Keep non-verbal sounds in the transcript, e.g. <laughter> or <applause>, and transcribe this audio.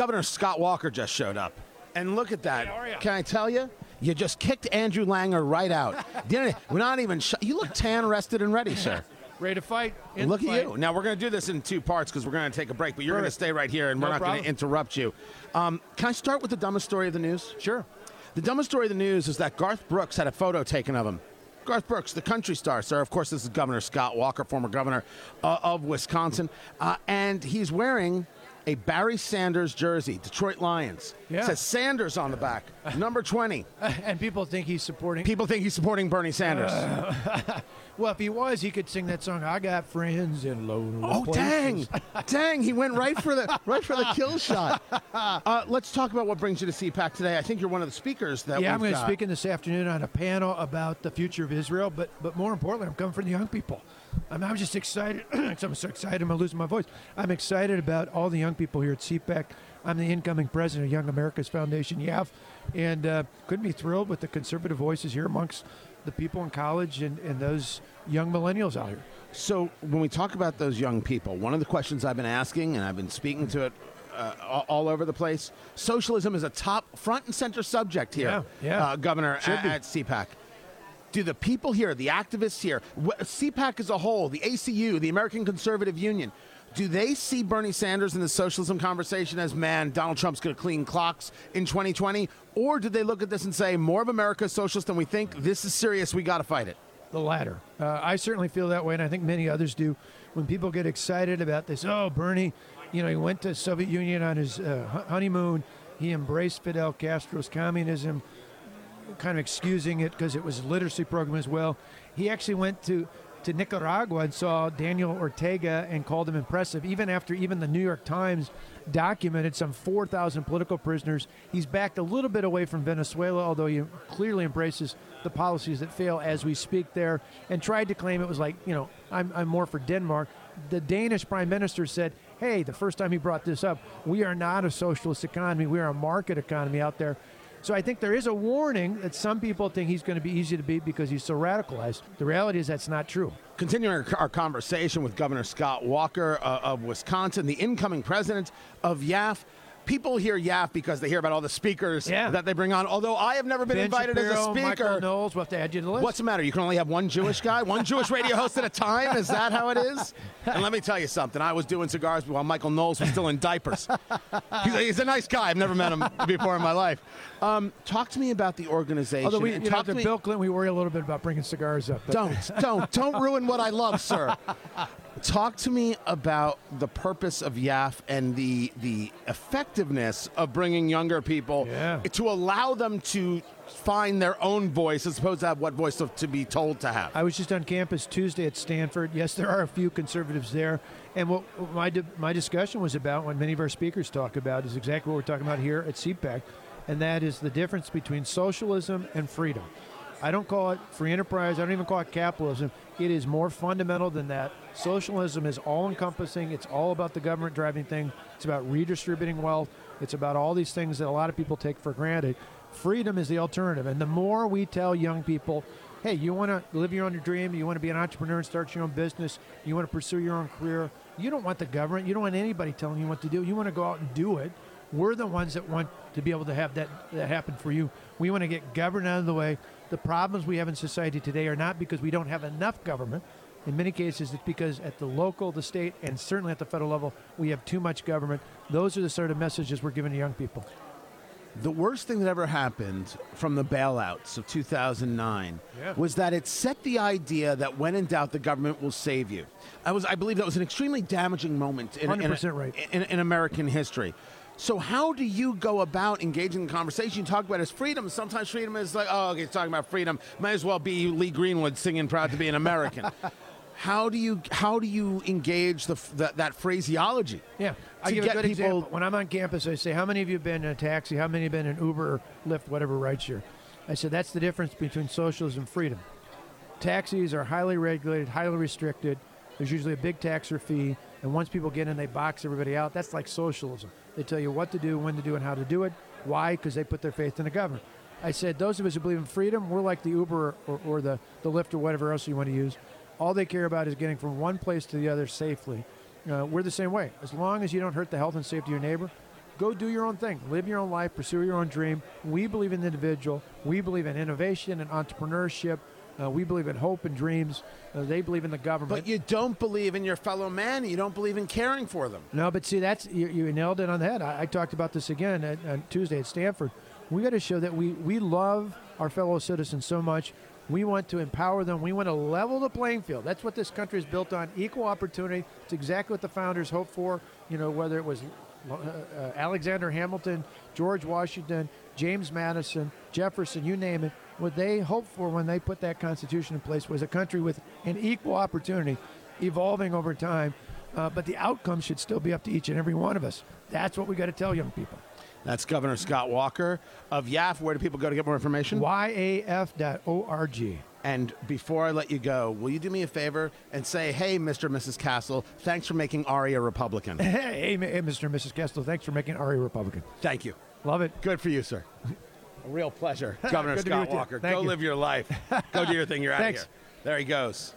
Governor Scott Walker just showed up. And look at that. Hey, how are ya? Can I tell you? You just kicked Andrew Langer right out. <laughs> Didn't- We're not even. Sh- you look tan, rested, and ready, sir. Ready to fight? Look the at fight. you. Now we're going to do this in two parts because we're going to take a break, but you're going to stay right here, and we're not going to interrupt you. Um, can I start with the dumbest story of the news? Sure. The dumbest story of the news is that Garth Brooks had a photo taken of him. Garth Brooks, the country star, sir. Of course, this is Governor Scott Walker, former governor uh, of Wisconsin, uh, and he's wearing a Barry Sanders jersey, Detroit Lions. Yeah. It says Sanders on the back, <laughs> number 20. <laughs> And people think he's supporting. People think he's supporting Bernie Sanders. <laughs> well, if he was, he could sing that song. I got friends in lonely Oh dang, places." dang! He went right for the right for the kill shot. Uh, let's talk about what brings you to CPAC today. I think you're one of the speakers that. yeah, I'm going to speak in this afternoon on a panel about the future of Israel, but but more importantly, I'm coming for the young people. I'm, I'm just excited. <clears throat> I'm so excited. I'm losing my voice. I'm excited about all the young people here at CPAC. I'm the incoming president of Young America's Foundation, YAF, and uh, couldn't be thrilled with the conservative voices here amongst the people in college and, and those young millennials out here. So when we talk about those young people, one of the questions I've been asking, and I've been speaking to it uh, all- over the place, socialism is a top front and center subject here, Yeah, yeah. Uh, Governor at, CPAC. Do the people here, the activists here, CPAC as a whole, the ACU, the American Conservative Union, do they see Bernie Sanders in the socialism conversation as, man, Donald Trump's going to clean clocks in 2020? Or do they look at this and say, more of America is socialist than we think? This is serious. We got to fight it. The latter. Uh, I certainly feel that way, and I think many others do. When people get excited about this, oh, Bernie, you know, he went to Soviet Union on his uh, honeymoon. He embraced Fidel Castro's communism, kind of excusing it because it was a literacy program as well. He actually went to to Nicaragua and saw Daniel Ortega and called him impressive. Even after even the New York Times documented some 4,000 political prisoners, he's backed a little bit away from Venezuela, although he clearly embraces the policies that fail as we speak there, and tried to claim it was like, you know, I'm, I'm more for Denmark. The Danish prime minister said, hey, the first time he brought this up, we are not a socialist economy, we are a market economy out there. So I think there is a warning that some people think he's going to be easy to beat because he's so radicalized. The reality is that's not true. Continuing our, conversation with Governor Scott Walker uh, of Wisconsin, the incoming president of YAF. People hear YAF because they hear about all the speakers Yeah. that they bring on. Although I have never been Ben invited as a Shapiro, speaker. Michael Knowles, we'll have to add you to the list. What's the matter? You can only have one Jewish guy, one Jewish radio host at a time. Is that how it is? <laughs> And let me tell you something. I was doing cigars while Michael Knowles was still in diapers. <laughs> He's a, he's a nice guy. I've never met him before in my life. Um, talk to me about the organization. Although we, and you know, talk to Bill Clinton, we worry a little bit about bringing cigars up. don't, don't, don't ruin what I love, sir. <laughs> Talk to me about the purpose of YAF and the the effectiveness of bringing younger people Yeah. to allow them to find their own voice as opposed to have what voice to, be told to have. I was just on campus Tuesday at Stanford. Yes, there are a few conservatives there, and what what my my discussion was about, what many of our speakers talk about, is exactly what we're talking about here at CPAC, and that is the difference between socialism and freedom. I don't call it free enterprise. I don't even call it capitalism. It is more fundamental than that. Socialism is all encompassing. It's all about the government driving thing. It's about redistributing wealth. It's about all these things that a lot of people take for granted. Freedom is the alternative. And the more we tell young people, hey, you want to live your own dream, you want to be an entrepreneur and start your own business, you want to pursue your own career, you don't want the government, you don't want anybody telling you what to do. You want to go out and do it. We're the ones that want to be able to have that, that happen for you. We want to get government out of the way. The problems we have in society today are not because we don't have enough government. In many cases, it's because at the local, the state, and certainly at the federal level, we have too much government. Those are the sort of messages we're giving to young people. The worst thing that ever happened from the bailouts of 2009 Yeah. was that it set the idea that when in doubt, the government will save you. I was, I believe, that was an extremely damaging moment in, in- 100% right. in, in American history. So, how do you go about engaging in conversation? You talk about it as freedom. Sometimes freedom is like, oh, okay, he's talking about freedom. Might as well be Lee Greenwood singing "Proud to Be an American." <laughs> how do you how do you engage the, f- that phraseology? Yeah, I give get a good people- example. When I'm on campus, I say, "How many of you have been in a taxi? How many have been in Uber, or Lyft, whatever rideshare?" I said, "That's the difference between socialism and freedom. Taxis are highly regulated, highly restricted. There's usually a big tax or fee, and once people get in, they box everybody out. That's like socialism. They tell you what to do, when to do, and how to do it. Why? Because they put their faith in the government." I said, "Those of us who believe in freedom, we're like the Uber or, or the the Lyft or whatever else you want to use. All they care about is getting from one place to the other safely." Uh, we're the same way. As long as you don't hurt the health and safety of your neighbor, go do your own thing, live your own life, pursue your own dream. We believe in the individual. We believe in innovation and entrepreneurship. Uh, we believe in hope and dreams. Uh, they believe in the government. But you don't believe in your fellow man. You don't believe in caring for them. No, but see, that's you, you nailed it on the head. I, I talked about this again at, on Tuesday at Stanford. We got to show that we we love our fellow citizens so much. We want to empower them. We want to level the playing field. That's what this country is built on: equal opportunity. It's exactly what the founders hoped for. You know, whether it was uh, uh, Alexander Hamilton, George Washington, James Madison, Jefferson, you name it. What they hoped for when they put that Constitution in place was a country with an equal opportunity, evolving over time. Uh, but the outcome should still be up to each and every one of us. That's what we got to tell young people. That's Governor Scott Walker of YAF. Where do people go to get more information? YAF.org. And before I let you go, will you do me a favor and say, hey, Mr. and Mrs. Castle, thanks for making Ari a Republican? <laughs> Hey, hey, Mr. and Mrs. Castle, thanks for making Ari a Republican. Thank you. Love it. Good for you, sir. A real pleasure. <laughs> Governor Good to be Scott. Walker. Go you. live your life. <laughs> Go do your thing. You're out of here. There he goes.